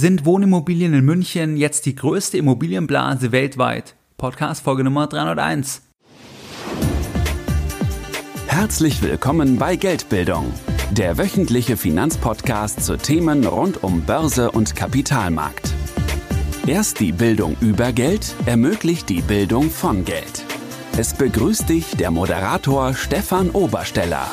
Sind Wohnimmobilien in München jetzt die größte Immobilienblase weltweit? Podcast Folge Nummer 301. Herzlich willkommen bei Geldbildung, der wöchentliche Finanzpodcast zu Themen rund um Börse und Kapitalmarkt. Erst die Bildung über Geld ermöglicht die Bildung von Geld. Es begrüßt dich der Moderator Stefan Obersteller.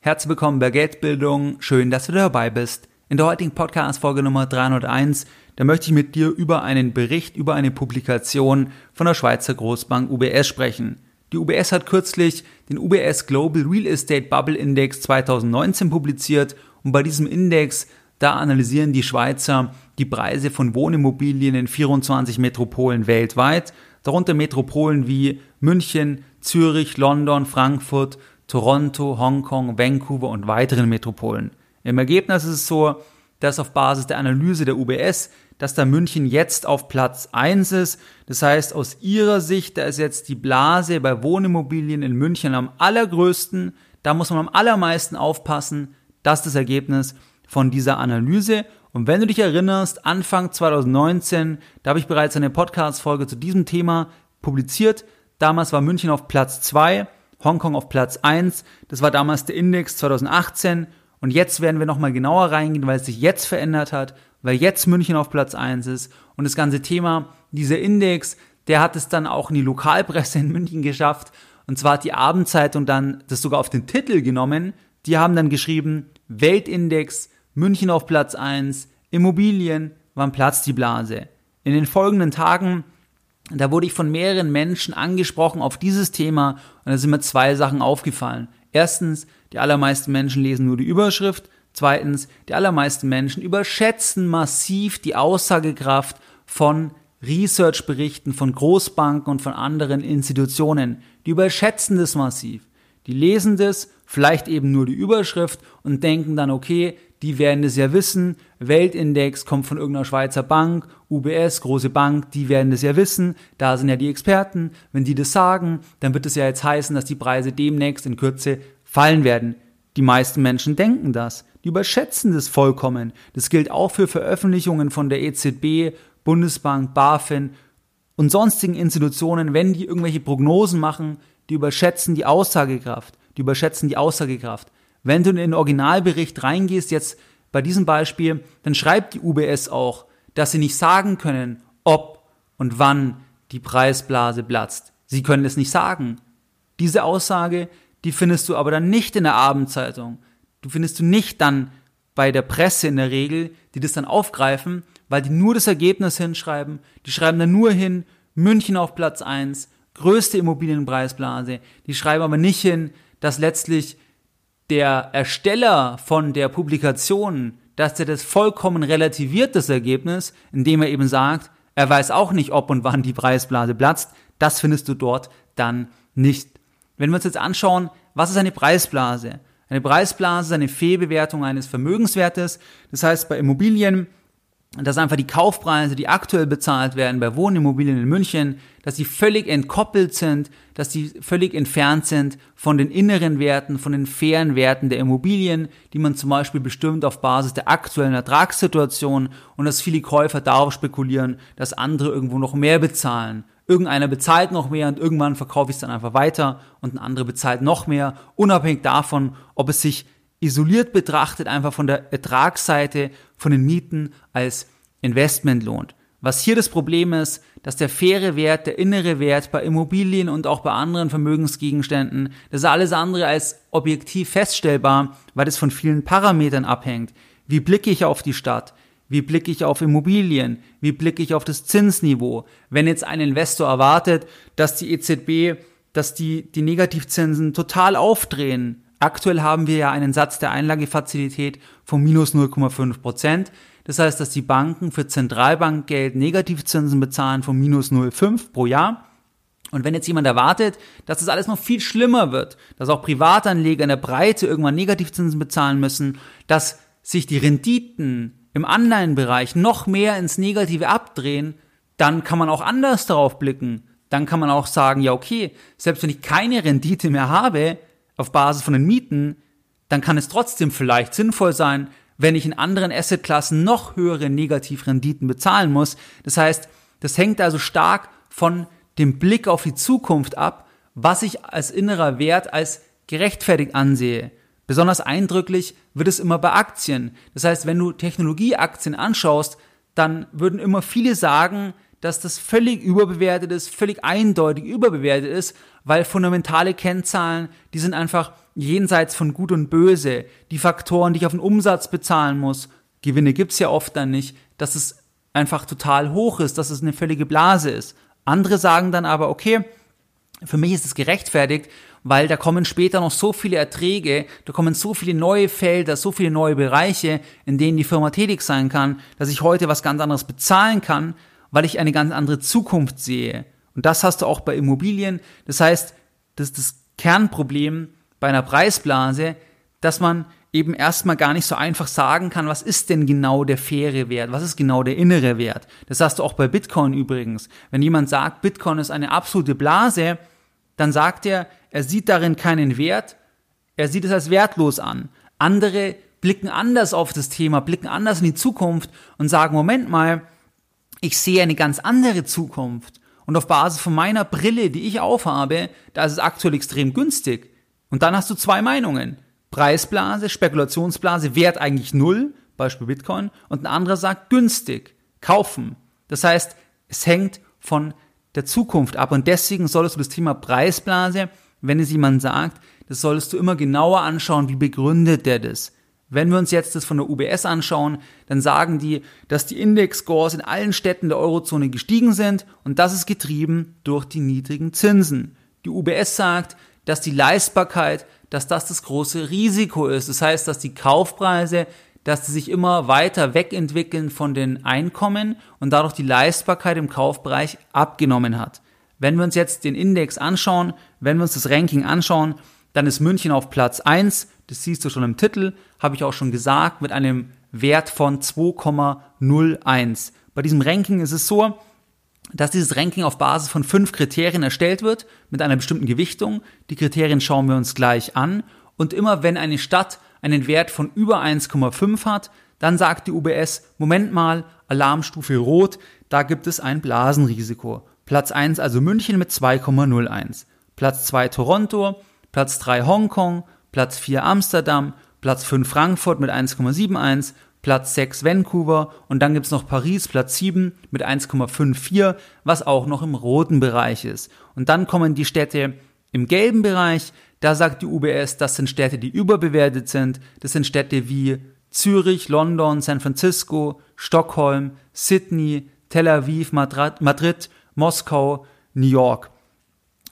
Herzlich willkommen bei Geldbildung. Schön, dass du dabei bist. In der heutigen Podcast-Folge Nummer 301, da möchte ich mit dir über einen Bericht, über eine Publikation von der Schweizer Großbank UBS sprechen. Die UBS hat kürzlich den UBS Global Real Estate Bubble Index 2019 publiziert und bei diesem Index, da analysieren die Schweizer die Preise von Wohnimmobilien in 24 Metropolen weltweit, darunter Metropolen wie München, Zürich, London, Frankfurt, Toronto, Hongkong, Vancouver und weiteren Metropolen. Im Ergebnis ist es so, dass auf Basis der Analyse der UBS, dass da München jetzt auf Platz 1 ist. Das heißt, aus ihrer Sicht, da ist jetzt die Blase bei Wohnimmobilien in München am allergrößten. Da muss man am allermeisten aufpassen. Das ist das Ergebnis von dieser Analyse. Und wenn du dich erinnerst, Anfang 2019, da habe ich bereits eine Podcast-Folge zu diesem Thema publiziert. Damals war München auf Platz 2, Hongkong auf Platz 1. Das war damals der Index 2018 und jetzt werden wir nochmal genauer reingehen, weil es sich jetzt verändert hat, weil jetzt München auf Platz 1 ist. Und das ganze Thema, dieser Index, der hat es dann auch in die Lokalpresse in München geschafft. Und zwar hat die Abendzeitung dann das sogar auf den Titel genommen. Die haben dann geschrieben, Weltindex, München auf Platz 1, Immobilien, wann platzt die Blase? In den folgenden Tagen, da wurde ich von mehreren Menschen angesprochen auf dieses Thema und da sind mir zwei Sachen aufgefallen. Erstens, die allermeisten Menschen lesen nur die Überschrift. Zweitens, die allermeisten Menschen überschätzen massiv die Aussagekraft von Research-Berichten von Großbanken und von anderen Institutionen. Die überschätzen das massiv. Die lesen das, vielleicht eben nur die Überschrift und denken dann, okay, die werden das ja wissen. Weltindex kommt von irgendeiner Schweizer Bank, UBS, große Bank, die werden das ja wissen. Da sind ja die Experten. Wenn die das sagen, dann wird es ja jetzt heißen, dass die Preise demnächst in Kürze fallen werden. Die meisten Menschen denken das. Die überschätzen das vollkommen. Das gilt auch für Veröffentlichungen von der EZB, Bundesbank, BaFin und sonstigen Institutionen, wenn die irgendwelche Prognosen machen, die überschätzen die Aussagekraft. Die überschätzen die Aussagekraft. Wenn du in den Originalbericht reingehst, jetzt bei diesem Beispiel, dann schreibt die UBS auch, dass sie nicht sagen können, ob und wann die Preisblase platzt. Sie können es nicht sagen. Diese Aussage die findest du aber dann nicht in der Abendzeitung. Du findest du nicht dann bei der Presse in der Regel, die das dann aufgreifen, weil die nur das Ergebnis hinschreiben. Die schreiben dann nur hin, München auf Platz 1, größte Immobilienpreisblase. Die schreiben aber nicht hin, dass letztlich der Ersteller von der Publikation, dass er das vollkommen relativiert, das Ergebnis, indem er eben sagt, er weiß auch nicht, ob und wann die Preisblase platzt. Das findest du dort dann nicht. Wenn wir uns jetzt anschauen, was ist eine Preisblase? Eine Preisblase ist eine Fehlbewertung eines Vermögenswertes. Das heißt, bei Immobilien, dass einfach die Kaufpreise, die aktuell bezahlt werden bei Wohnimmobilien in München, dass sie völlig entkoppelt sind, dass sie völlig entfernt sind von den inneren Werten, von den fairen Werten der Immobilien, die man zum Beispiel bestimmt auf Basis der aktuellen Ertragssituation und dass viele Käufer darauf spekulieren, dass andere irgendwo noch mehr bezahlen Irgendeiner bezahlt noch mehr und irgendwann verkaufe ich es dann einfach weiter und ein anderer bezahlt noch mehr, unabhängig davon, ob es sich isoliert betrachtet einfach von der Ertragsseite von den Mieten als Investment lohnt. Was hier das Problem ist, dass der faire Wert, der innere Wert bei Immobilien und auch bei anderen Vermögensgegenständen, das ist alles andere als objektiv feststellbar, weil es von vielen Parametern abhängt. Wie blicke ich auf die Stadt? Wie blicke ich auf Immobilien? Wie blicke ich auf das Zinsniveau? Wenn jetzt ein Investor erwartet, dass die EZB, dass die, die Negativzinsen total aufdrehen. Aktuell haben wir ja einen Satz der Einlagefazilität von minus 0,5 Prozent. Das heißt, dass die Banken für Zentralbankgeld Negativzinsen bezahlen von minus 0,5 pro Jahr. Und wenn jetzt jemand erwartet, dass das alles noch viel schlimmer wird, dass auch Privatanleger in der Breite irgendwann Negativzinsen bezahlen müssen, dass sich die Renditen im Anleihenbereich noch mehr ins Negative abdrehen, dann kann man auch anders darauf blicken. Dann kann man auch sagen, ja okay, selbst wenn ich keine Rendite mehr habe auf Basis von den Mieten, dann kann es trotzdem vielleicht sinnvoll sein, wenn ich in anderen Assetklassen noch höhere Negativrenditen bezahlen muss. Das heißt, das hängt also stark von dem Blick auf die Zukunft ab, was ich als innerer Wert als gerechtfertigt ansehe. Besonders eindrücklich wird es immer bei Aktien. Das heißt, wenn du Technologieaktien anschaust, dann würden immer viele sagen, dass das völlig überbewertet ist, völlig eindeutig überbewertet ist, weil fundamentale Kennzahlen, die sind einfach jenseits von Gut und Böse. Die Faktoren, die ich auf den Umsatz bezahlen muss, Gewinne gibt's ja oft dann nicht, dass es einfach total hoch ist, dass es eine völlige Blase ist. Andere sagen dann aber, okay, für mich ist es gerechtfertigt, weil da kommen später noch so viele Erträge, da kommen so viele neue Felder, so viele neue Bereiche, in denen die Firma tätig sein kann, dass ich heute was ganz anderes bezahlen kann, weil ich eine ganz andere Zukunft sehe. Und das hast du auch bei Immobilien. Das heißt, das ist das Kernproblem bei einer Preisblase, dass man eben erstmal gar nicht so einfach sagen kann, was ist denn genau der faire Wert, was ist genau der innere Wert. Das hast du auch bei Bitcoin übrigens. Wenn jemand sagt, Bitcoin ist eine absolute Blase, dann sagt er, er sieht darin keinen Wert, er sieht es als wertlos an. Andere blicken anders auf das Thema, blicken anders in die Zukunft und sagen, Moment mal, ich sehe eine ganz andere Zukunft. Und auf Basis von meiner Brille, die ich aufhabe, da ist es aktuell extrem günstig. Und dann hast du zwei Meinungen. Preisblase, Spekulationsblase, Wert eigentlich null, Beispiel Bitcoin, und ein anderer sagt günstig, kaufen. Das heißt, es hängt von der Zukunft ab und deswegen solltest du das Thema Preisblase, wenn es jemand sagt, das solltest du immer genauer anschauen, wie begründet der das. Wenn wir uns jetzt das von der UBS anschauen, dann sagen die, dass die Index-Scores in allen Städten der Eurozone gestiegen sind und das ist getrieben durch die niedrigen Zinsen. Die UBS sagt, dass die Leistbarkeit, dass das das große Risiko ist. Das heißt, dass die Kaufpreise, dass sie sich immer weiter wegentwickeln von den Einkommen und dadurch die Leistbarkeit im Kaufbereich abgenommen hat. Wenn wir uns jetzt den Index anschauen, wenn wir uns das Ranking anschauen, dann ist München auf Platz 1, das siehst du schon im Titel, habe ich auch schon gesagt, mit einem Wert von 2,01. Bei diesem Ranking ist es so, dass dieses Ranking auf Basis von fünf Kriterien erstellt wird, mit einer bestimmten Gewichtung. Die Kriterien schauen wir uns gleich an. Und immer wenn eine Stadt einen Wert von über 1,5 hat, dann sagt die UBS, Moment mal, Alarmstufe Rot, da gibt es ein Blasenrisiko. Platz 1 also München mit 2,01. Platz 2 Toronto, Platz 3 Hongkong, Platz 4 Amsterdam, Platz 5 Frankfurt mit 1,71, Platz 6 Vancouver und dann gibt's noch Paris, Platz 7 mit 1,54, was auch noch im roten Bereich ist. Und dann kommen die Städte im gelben Bereich, da sagt die UBS, das sind Städte, die überbewertet sind. Das sind Städte wie Zürich, London, San Francisco, Stockholm, Sydney, Tel Aviv, Madrid, Moskau, New York.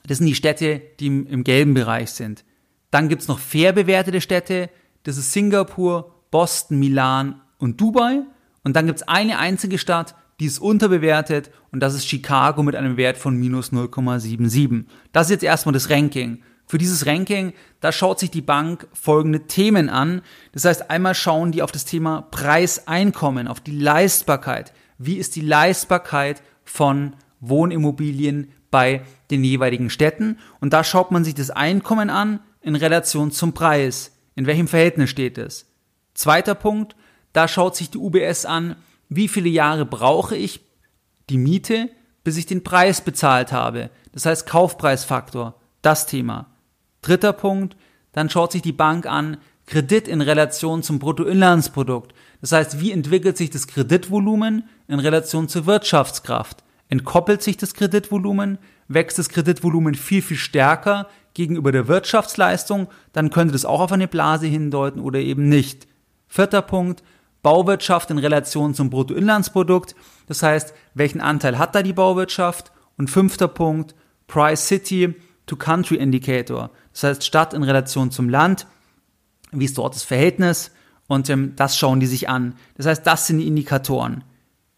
Das sind die Städte, die im, gelben Bereich sind. Dann gibt's noch fair bewertete Städte. Das ist Singapur, Boston, Milan und Dubai. Und dann gibt's eine einzige Stadt, die ist unterbewertet und das ist Chicago mit einem Wert von minus 0,77. Das ist jetzt erstmal das Ranking. Für dieses Ranking, da schaut sich die Bank folgende Themen an. Das heißt, einmal schauen die auf das Thema Preiseinkommen, auf die Leistbarkeit. Wie ist die Leistbarkeit von Wohnimmobilien bei den jeweiligen Städten? Und da schaut man sich das Einkommen an in Relation zum Preis. In welchem Verhältnis steht es? Zweiter Punkt, da schaut sich die UBS an, wie viele Jahre brauche ich die Miete, bis ich den Preis bezahlt habe. Das heißt Kaufpreisfaktor, das Thema. Dritter Punkt, dann schaut sich die Bank an, Kredit in Relation zum Bruttoinlandsprodukt. Das heißt, wie entwickelt sich das Kreditvolumen in Relation zur Wirtschaftskraft? Entkoppelt sich das Kreditvolumen? Wächst das Kreditvolumen viel, viel stärker gegenüber der Wirtschaftsleistung? Dann könnte das auch auf eine Blase hindeuten oder eben nicht. Vierter Punkt, Bauwirtschaft in Relation zum Bruttoinlandsprodukt. Das heißt, welchen Anteil hat da die Bauwirtschaft? Und fünfter Punkt, Price City to Country Indicator. Das heißt, Stadt in Relation zum Land. Wie ist dort das Verhältnis? Und ähm, das schauen die sich an. Das heißt, das sind die Indikatoren.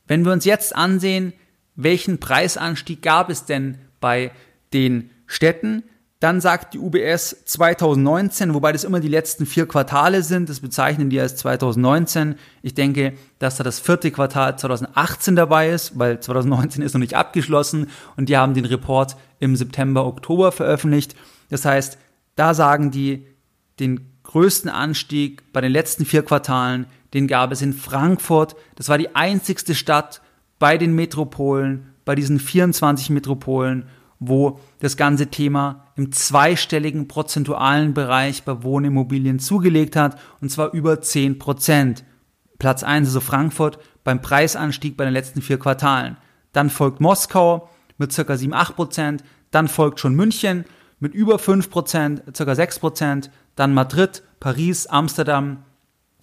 Wenn wir uns jetzt ansehen, welchen Preisanstieg gab es denn bei den Städten, dann sagt die UBS 2019, wobei das immer die letzten vier Quartale sind, das bezeichnen die als 2019. Ich denke, dass da das vierte Quartal 2018 dabei ist, weil 2019 ist noch nicht abgeschlossen und die haben den Report im September, Oktober veröffentlicht. Das heißt, da sagen die den größten Anstieg bei den letzten vier Quartalen, den gab es in Frankfurt. Das war die einzigste Stadt bei den Metropolen, bei diesen 24 Metropolen, wo das ganze Thema im zweistelligen prozentualen Bereich bei Wohnimmobilien zugelegt hat, und zwar über 10 Prozent. Platz 1 also Frankfurt beim Preisanstieg bei den letzten vier Quartalen. Dann folgt Moskau mit ca. 7, 8 Prozent. Dann folgt schon München mit über 5 Prozent, ca. 6 Prozent. Dann Madrid, Paris, Amsterdam,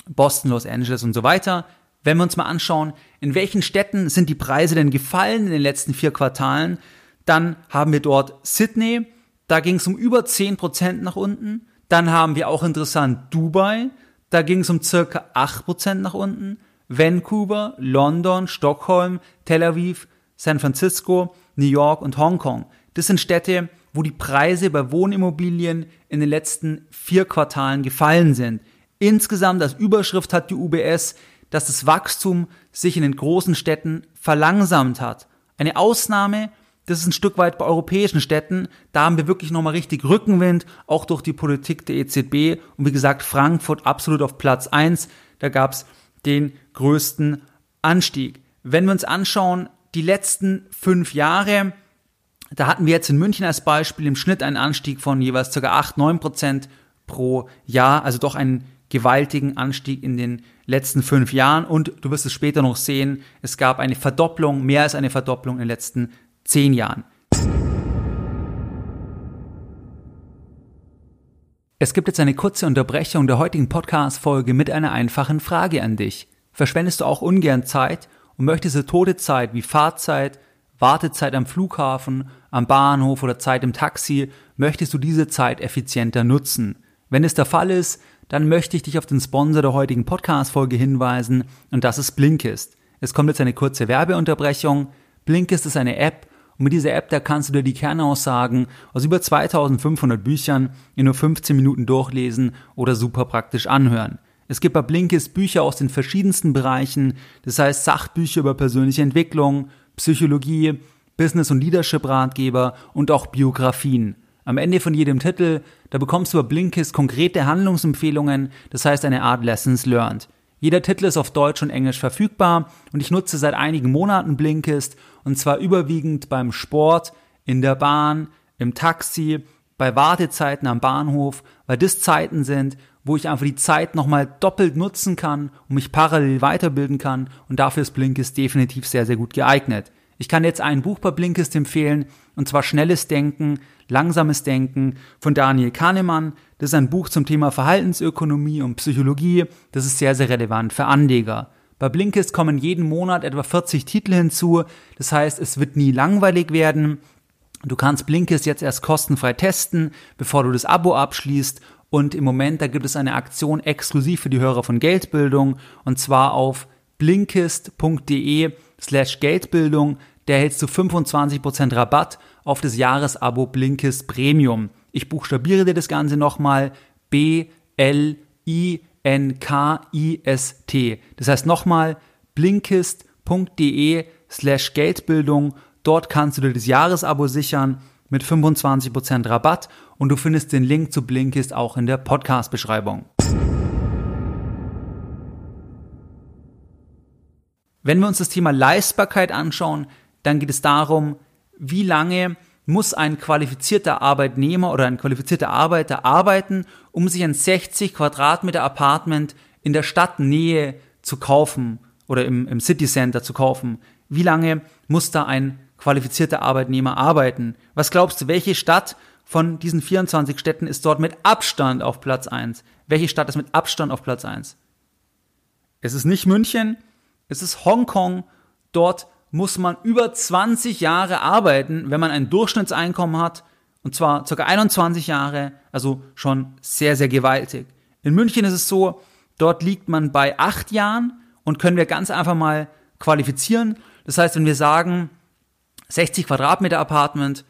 Boston, Los Angeles und so weiter. Wenn wir uns mal anschauen, in welchen Städten sind die Preise denn gefallen in den letzten vier Quartalen, dann haben wir dort Sydney, da ging es um über 10% nach unten. Dann haben wir auch interessant Dubai, da ging es um circa 8% nach unten. Vancouver, London, Stockholm, Tel Aviv, San Francisco, New York und Hongkong. Das sind Städte, wo die Preise bei Wohnimmobilien in den letzten vier Quartalen gefallen sind. Insgesamt als Überschrift hat die UBS, dass das Wachstum sich in den großen Städten verlangsamt hat. Eine Ausnahme, das ist ein Stück weit bei europäischen Städten. Da haben wir wirklich nochmal richtig Rückenwind, auch durch die Politik der EZB. Und wie gesagt, Frankfurt absolut auf Platz eins. Da gab es den größten Anstieg. Wenn wir uns anschauen, die letzten fünf Jahre, da hatten wir jetzt in München als Beispiel im Schnitt einen Anstieg von jeweils ca. 8, 9 Prozent pro Jahr, also doch einen gewaltigen Anstieg in den letzten fünf Jahren. Und du wirst es später noch sehen, es gab eine Verdopplung, mehr als eine Verdopplung in den letzten zehn Jahren. Es gibt jetzt eine kurze Unterbrechung der heutigen Podcast-Folge mit einer einfachen Frage an dich. Verschwendest du auch ungern Zeit und möchtest du tote Zeit wie Fahrzeit, Wartezeit am Flughafen, am Bahnhof oder Zeit im Taxi, möchtest du diese Zeit effizienter nutzen? Wenn es der Fall ist, dann möchte ich dich auf den Sponsor der heutigen Podcast-Folge hinweisen und das ist Blinkist. Es kommt jetzt eine kurze Werbeunterbrechung. Blinkist ist eine App und mit dieser App, da kannst du dir die Kernaussagen aus über 2500 Büchern in nur 15 Minuten durchlesen oder super praktisch anhören. Es gibt bei Blinkist Bücher aus den verschiedensten Bereichen, das heißt Sachbücher über persönliche Entwicklung, Psychologie, Business- und Leadership-Ratgeber und auch Biografien. Am Ende von jedem Titel, da bekommst du bei Blinkist konkrete Handlungsempfehlungen, das heißt eine Art Lessons Learned. Jeder Titel ist auf Deutsch und Englisch verfügbar und ich nutze seit einigen Monaten Blinkist und zwar überwiegend beim Sport, in der Bahn, im Taxi, bei Wartezeiten am Bahnhof, weil das Zeiten sind, wo ich einfach die Zeit nochmal doppelt nutzen kann und mich parallel weiterbilden kann und dafür ist Blinkist definitiv sehr, sehr gut geeignet. Ich kann jetzt ein Buch bei Blinkist empfehlen und zwar Schnelles Denken, Langsames Denken von Daniel Kahnemann. Das ist ein Buch zum Thema Verhaltensökonomie und Psychologie. Das ist sehr, sehr relevant für Anleger. Bei Blinkist kommen jeden Monat etwa 40 Titel hinzu. Das heißt, es wird nie langweilig werden. Du kannst Blinkist jetzt erst kostenfrei testen, bevor du das Abo abschließt. Und im Moment, da gibt es eine Aktion exklusiv für die Hörer von Geldbildung. Und zwar auf blinkist.de slash Geldbildung. Da erhältst du 25% Rabatt auf das Jahresabo Blinkist Premium. Ich buchstabiere dir das Ganze nochmal. B-L-I-N-K-I-S-T. Das heißt nochmal blinkist.de slash Geldbildung. Dort kannst du dir das Jahresabo sichern mit 25% Rabatt und du findest den Link zu Blinkist auch in der Podcast-Beschreibung. Wenn wir uns das Thema Leistbarkeit anschauen, dann geht es darum, wie lange muss ein qualifizierter Arbeitnehmer oder ein qualifizierter Arbeiter arbeiten, um sich ein 60 Quadratmeter Apartment in der Stadtnähe zu kaufen oder im, im City Center zu kaufen? Wie lange muss da ein qualifizierter Arbeitnehmer arbeiten? Was glaubst du, welche Stadt von diesen 24 Städten ist dort mit Abstand auf Platz 1? Welche Stadt ist mit Abstand auf Platz 1? Es ist nicht München, es ist Hongkong. Dort muss man über 20 Jahre arbeiten, wenn man ein Durchschnittseinkommen hat, und zwar ca. 21 Jahre, also schon sehr, sehr gewaltig. In München ist es so, dort liegt man bei 8 Jahren und können wir ganz einfach mal qualifizieren. Das heißt, wenn wir sagen, 60 Quadratmeter Apartment,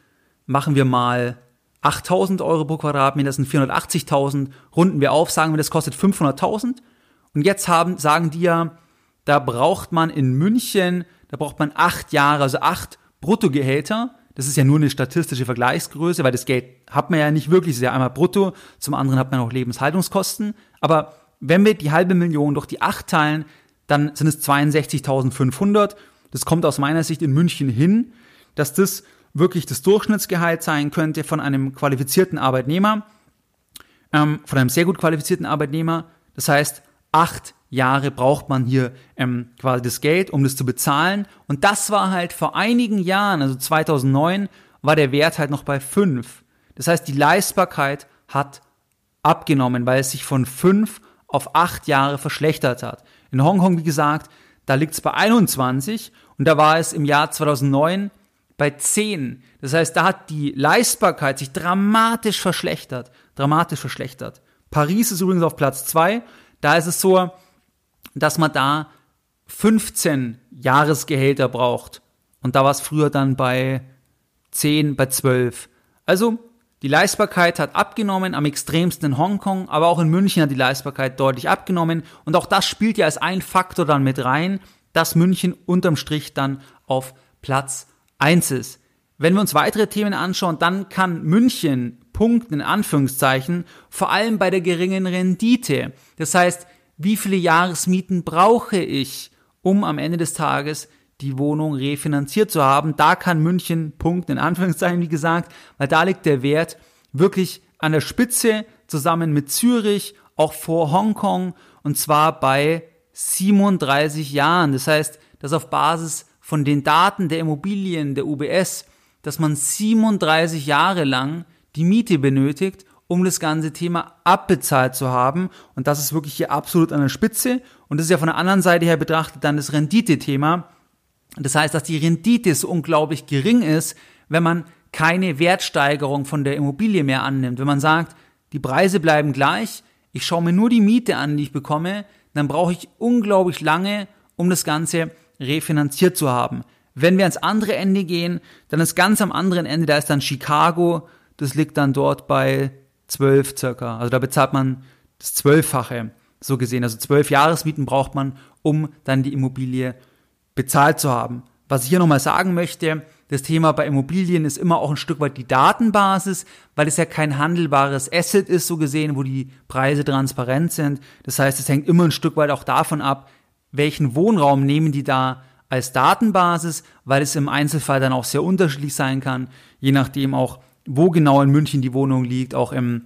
machen wir mal 8000 Euro pro Quadratmeter, das sind 480.000, runden wir auf, sagen wir, das kostet 500.000. Und jetzt haben, sagen die ja, da braucht man in München da braucht man acht Jahre, also acht Bruttogehälter. Das ist ja nur eine statistische Vergleichsgröße, weil das Geld hat man ja nicht wirklich. Es ist ja einmal brutto, zum anderen hat man auch Lebenshaltungskosten. Aber wenn wir die halbe Million durch die 8 teilen, dann sind es 62.500. Das kommt aus meiner Sicht in München hin, dass das wirklich das Durchschnittsgehalt sein könnte von einem qualifizierten Arbeitnehmer, ähm, von einem sehr gut qualifizierten Arbeitnehmer. Das heißt, acht Jahre braucht man hier ähm, quasi das Geld, um das zu bezahlen. Und das war halt vor einigen Jahren, also 2009, war der Wert halt noch bei fünf. Das heißt, die Leistbarkeit hat abgenommen, weil es sich von fünf auf acht Jahre verschlechtert hat. In Hongkong, wie gesagt, da liegt es bei 21 und da war es im Jahr 2009 bei 10. Das heißt, da hat die Leistbarkeit sich dramatisch verschlechtert. Dramatisch verschlechtert. Paris ist übrigens auf Platz 2. Da ist es so, dass man da 15 Jahresgehälter braucht. Und da war es früher dann bei 10, bei 12. Also die Leistbarkeit hat abgenommen, am extremsten in Hongkong, aber auch in München hat die Leistbarkeit deutlich abgenommen. Und auch das spielt ja als ein Faktor dann mit rein, dass München unterm Strich dann auf Platz 1 ist. Wenn wir uns weitere Themen anschauen, dann kann München punkten in Anführungszeichen, vor allem bei der geringen Rendite. Das heißt, wie viele Jahresmieten brauche ich, um am Ende des Tages die Wohnung refinanziert zu haben. Da kann München punkten, in Anführungszeichen, wie gesagt, weil da liegt der Wert wirklich an der Spitze zusammen mit Zürich, auch vor Hongkong, und zwar bei 37 Jahren. Das heißt, dass auf Basis von den Daten der Immobilien der UBS, dass man 37 Jahre lang die Miete benötigt, um das ganze Thema abbezahlt zu haben. Und das ist wirklich hier absolut an der Spitze. Und das ist ja von der anderen Seite her betrachtet dann das Rendite-Thema. Das heißt, dass die Rendite so unglaublich gering ist, wenn man keine Wertsteigerung von der Immobilie mehr annimmt. Wenn man sagt, die Preise bleiben gleich, ich schaue mir nur die Miete an, die ich bekomme, dann brauche ich unglaublich lange, um das Ganze refinanziert zu haben. Wenn wir ans andere Ende gehen, dann ist ganz am anderen Ende, da ist dann Chicago, das liegt dann dort bei zwölf circa. Also da bezahlt man das Zwölffache, so gesehen. Also zwölf Jahresmieten braucht man, um dann die Immobilie bezahlt zu haben. Was ich hier nochmal sagen möchte, das Thema bei Immobilien ist immer auch ein Stück weit die Datenbasis, weil es ja kein handelbares Asset ist, so gesehen, wo die Preise transparent sind. Das heißt, es hängt immer ein Stück weit auch davon ab, welchen Wohnraum nehmen die da als Datenbasis, weil es im Einzelfall dann auch sehr unterschiedlich sein kann, je nachdem auch, wo genau in München die Wohnung liegt, auch im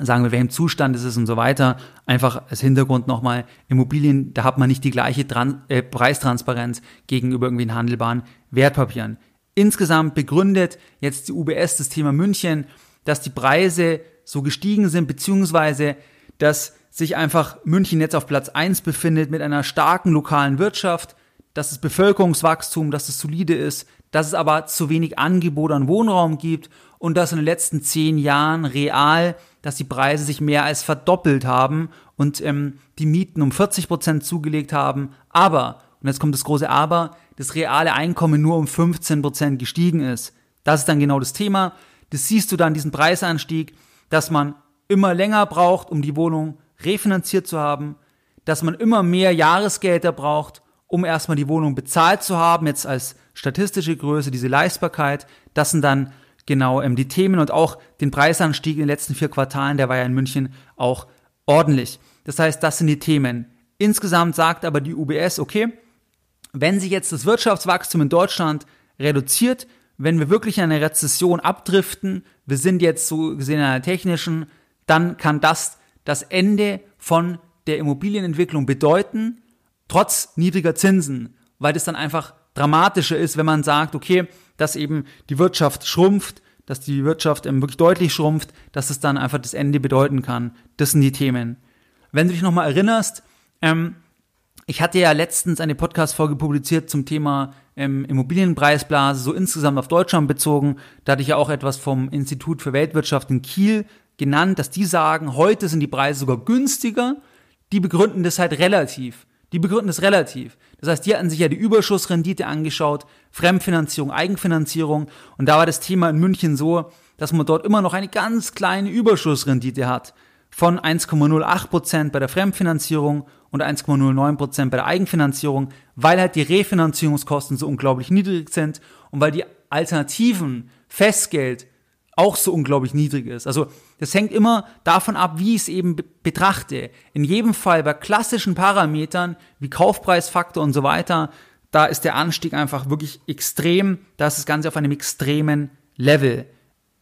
sagen wir, welchem Zustand ist es und so weiter. Einfach als Hintergrund nochmal, Immobilien, da hat man nicht die gleiche Tran äh, Preistransparenz gegenüber irgendwie handelbaren Wertpapieren. Insgesamt begründet jetzt die UBS das Thema München, dass die Preise so gestiegen sind, beziehungsweise dass sich einfach München jetzt auf Platz eins befindet mit einer starken lokalen Wirtschaft, dass es Bevölkerungswachstum, dass es solide ist, dass es aber zu wenig Angebot an Wohnraum gibt und dass in den letzten zehn Jahren real, dass die Preise sich mehr als verdoppelt haben und ähm, die Mieten um 40 Prozent zugelegt haben. Aber, und jetzt kommt das große Aber, das reale Einkommen nur um 15 Prozent gestiegen ist. Das ist dann genau das Thema. Das siehst du dann, diesen Preisanstieg, dass man immer länger braucht, um die Wohnung refinanziert zu haben, dass man immer mehr Jahresgelder braucht, um erstmal die Wohnung bezahlt zu haben, jetzt als statistische Größe, diese Leistbarkeit. Das sind dann genau ähm, die Themen und auch den Preisanstieg in den letzten vier Quartalen, der war ja in München auch ordentlich. Das heißt, das sind die Themen. Insgesamt sagt aber die UBS, okay, wenn sich jetzt das Wirtschaftswachstum in Deutschland reduziert, wenn wir wirklich in eine Rezession abdriften, wir sind jetzt so gesehen in einer technischen, dann kann das das Ende von der Immobilienentwicklung bedeuten, trotz niedriger Zinsen, weil das dann einfach dramatischer ist, wenn man sagt, okay, dass eben die Wirtschaft schrumpft, dass die Wirtschaft eben wirklich deutlich schrumpft, dass es dann einfach das Ende bedeuten kann. Das sind die Themen. Wenn du dich nochmal erinnerst, ähm, ich hatte ja letztens eine Podcast-Folge publiziert zum Thema ähm, Immobilienpreisblase, so insgesamt auf Deutschland bezogen. Da hatte ich ja auch etwas vom Institut für Weltwirtschaft in Kiel genannt, dass die sagen, heute sind die Preise sogar günstiger. Die begründen das halt relativ. Die begründen das relativ. Das heißt, die hatten sich ja die Überschussrendite angeschaut, Fremdfinanzierung, Eigenfinanzierung. Und da war das Thema in München so, dass man dort immer noch eine ganz kleine Überschussrendite hat von 1,08 Prozent bei der Fremdfinanzierung und 1,09 Prozent bei der Eigenfinanzierung, weil halt die Refinanzierungskosten so unglaublich niedrig sind und weil die Alternativen Festgeld auch so unglaublich niedrig ist. Also das hängt immer davon ab, wie ich es eben betrachte. In jedem Fall bei klassischen Parametern wie Kaufpreisfaktor und so weiter, da ist der Anstieg einfach wirklich extrem. Da ist das Ganze auf einem extremen Level.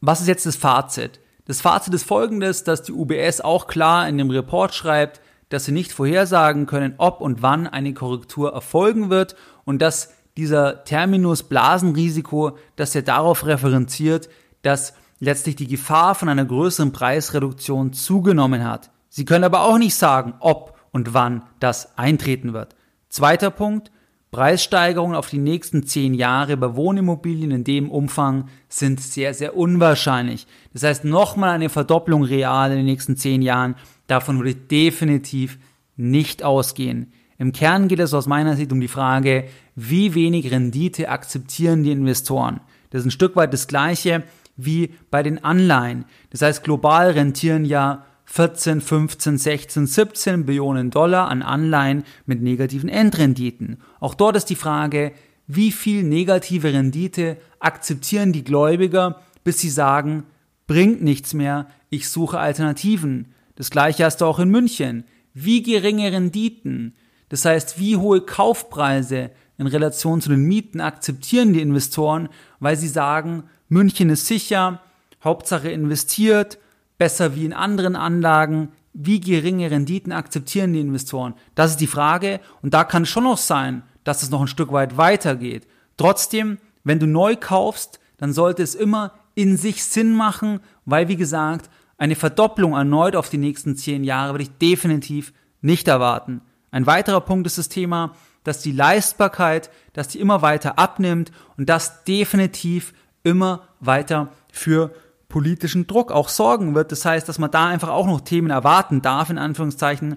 Was ist jetzt das Fazit? Das Fazit ist folgendes, dass die UBS auch klar in dem Report schreibt, dass sie nicht vorhersagen können, ob und wann eine Korrektur erfolgen wird und dass dieser Terminus Blasenrisiko, dass er darauf referenziert, dass letztlich die Gefahr von einer größeren Preisreduktion zugenommen hat. Sie können aber auch nicht sagen, ob und wann das eintreten wird. Zweiter Punkt, Preissteigerungen auf die nächsten zehn Jahre bei Wohnimmobilien in dem Umfang sind sehr, sehr unwahrscheinlich. Das heißt, nochmal eine Verdopplung real in den nächsten zehn Jahren, davon würde ich definitiv nicht ausgehen. Im Kern geht es aus meiner Sicht um die Frage, wie wenig Rendite akzeptieren die Investoren. Das ist ein Stück weit das Gleiche wie bei den Anleihen. Das heißt, global rentieren ja 14, 15, 16, 17 Billionen Dollar an Anleihen mit negativen Endrenditen. Auch dort ist die Frage, wie viel negative Rendite akzeptieren die Gläubiger, bis sie sagen, bringt nichts mehr, ich suche Alternativen. Das gleiche hast du auch in München. Wie geringe Renditen, das heißt, wie hohe Kaufpreise in Relation zu den Mieten akzeptieren die Investoren, weil sie sagen, München ist sicher, Hauptsache investiert, besser wie in anderen Anlagen, wie geringe Renditen akzeptieren die Investoren? Das ist die Frage und da kann es schon noch sein, dass es noch ein Stück weit weitergeht. Trotzdem, wenn du neu kaufst, dann sollte es immer in sich Sinn machen, weil wie gesagt, eine Verdopplung erneut auf die nächsten zehn Jahre würde ich definitiv nicht erwarten. Ein weiterer Punkt ist das Thema, dass die Leistbarkeit, dass die immer weiter abnimmt und das definitiv immer weiter für politischen Druck auch sorgen wird. Das heißt, dass man da einfach auch noch Themen erwarten darf, in Anführungszeichen,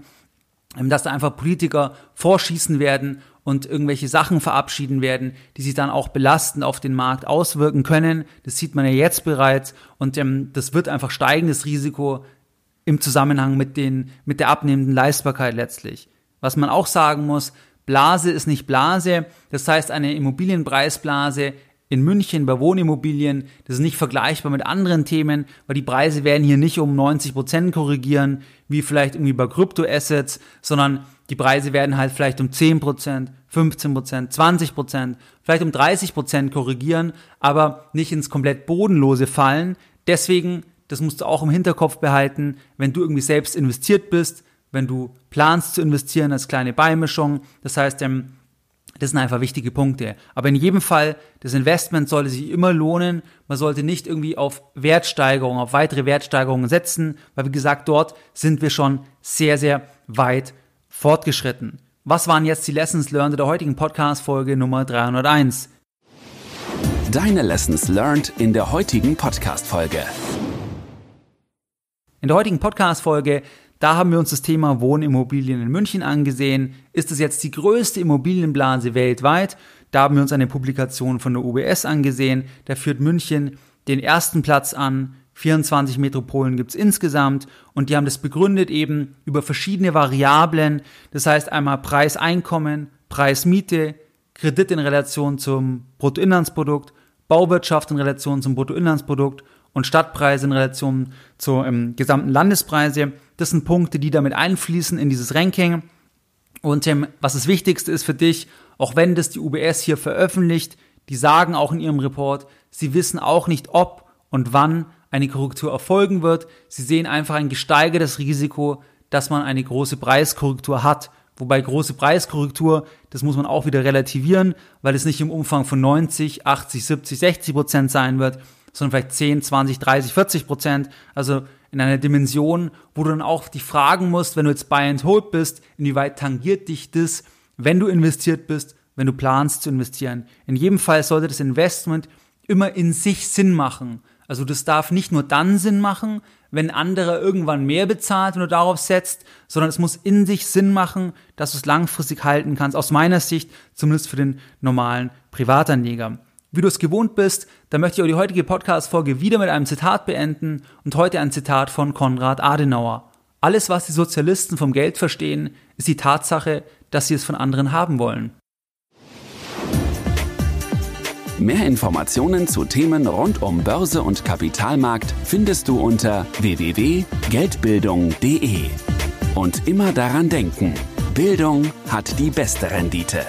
dass da einfach Politiker vorschießen werden und irgendwelche Sachen verabschieden werden, die sich dann auch belastend auf den Markt auswirken können. Das sieht man ja jetzt bereits und ähm, das wird einfach steigendes Risiko im Zusammenhang mit den mit der abnehmenden Leistbarkeit letztlich. Was man auch sagen muss, Blase ist nicht Blase. Das heißt, eine Immobilienpreisblase in München bei Wohnimmobilien, das ist nicht vergleichbar mit anderen Themen, weil die Preise werden hier nicht um 90 Prozent korrigieren, wie vielleicht irgendwie bei Kryptoassets, sondern die Preise werden halt vielleicht um 10 Prozent, 15 Prozent, 20 Prozent, vielleicht um 30 Prozent korrigieren, aber nicht ins komplett Bodenlose fallen. Deswegen, das musst du auch im Hinterkopf behalten, wenn du irgendwie selbst investiert bist, wenn du planst zu investieren als kleine Beimischung. Das heißt, ähm, das sind einfach wichtige Punkte. Aber in jedem Fall, das Investment sollte sich immer lohnen. Man sollte nicht irgendwie auf Wertsteigerung, auf weitere Wertsteigerungen setzen, weil wie gesagt, dort sind wir schon sehr, sehr weit fortgeschritten. Was waren jetzt die Lessons learned der heutigen Podcast-Folge Nummer 301? Deine Lessons learned in der heutigen Podcast-Folge. In der heutigen Podcast-Folge da haben wir uns das Thema Wohnimmobilien in München angesehen. Ist es jetzt die größte Immobilienblase weltweit? Da haben wir uns eine Publikation von der UBS angesehen. Da führt München den ersten Platz an. 24 Metropolen gibt's insgesamt und die haben das begründet eben über verschiedene Variablen. Das heißt einmal Preiseinkommen, Preismiete, Kredit in Relation zum Bruttoinlandsprodukt, Bauwirtschaft in Relation zum Bruttoinlandsprodukt und Stadtpreise in Relation zur ähm, gesamten Landespreise. Das sind Punkte, die damit einfließen in dieses Ranking. Und ähm, was das Wichtigste ist für dich, auch wenn das die UBS hier veröffentlicht, die sagen auch in ihrem Report, sie wissen auch nicht, ob und wann eine Korrektur erfolgen wird. Sie sehen einfach ein gesteigertes Risiko, dass man eine große Preiskorrektur hat. Wobei große Preiskorrektur, das muss man auch wieder relativieren, weil es nicht im Umfang von 90, 80, 70, 60 Prozent sein wird, sondern vielleicht 10, 20, 30, 40 Prozent. Also in einer Dimension, wo du dann auch dich fragen musst, wenn du jetzt Buy and Hold bist, inwieweit tangiert dich das, wenn du investiert bist, wenn du planst zu investieren. In jedem Fall sollte das Investment immer in sich Sinn machen. Also das darf nicht nur dann Sinn machen, wenn anderer irgendwann mehr bezahlt, wenn du darauf setzt, sondern es muss in sich Sinn machen, dass du es langfristig halten kannst. Aus meiner Sicht, zumindest für den normalen Privatanleger. Wie du es gewohnt bist, da möchte ich auch die heutige Podcast-Folge wieder mit einem Zitat beenden und heute ein Zitat von Konrad Adenauer. Alles, was die Sozialisten vom Geld verstehen, ist die Tatsache, dass sie es von anderen haben wollen. Mehr Informationen zu Themen rund um Börse und Kapitalmarkt findest du unter www.geldbildung.de. Und immer daran denken, Bildung hat die beste Rendite.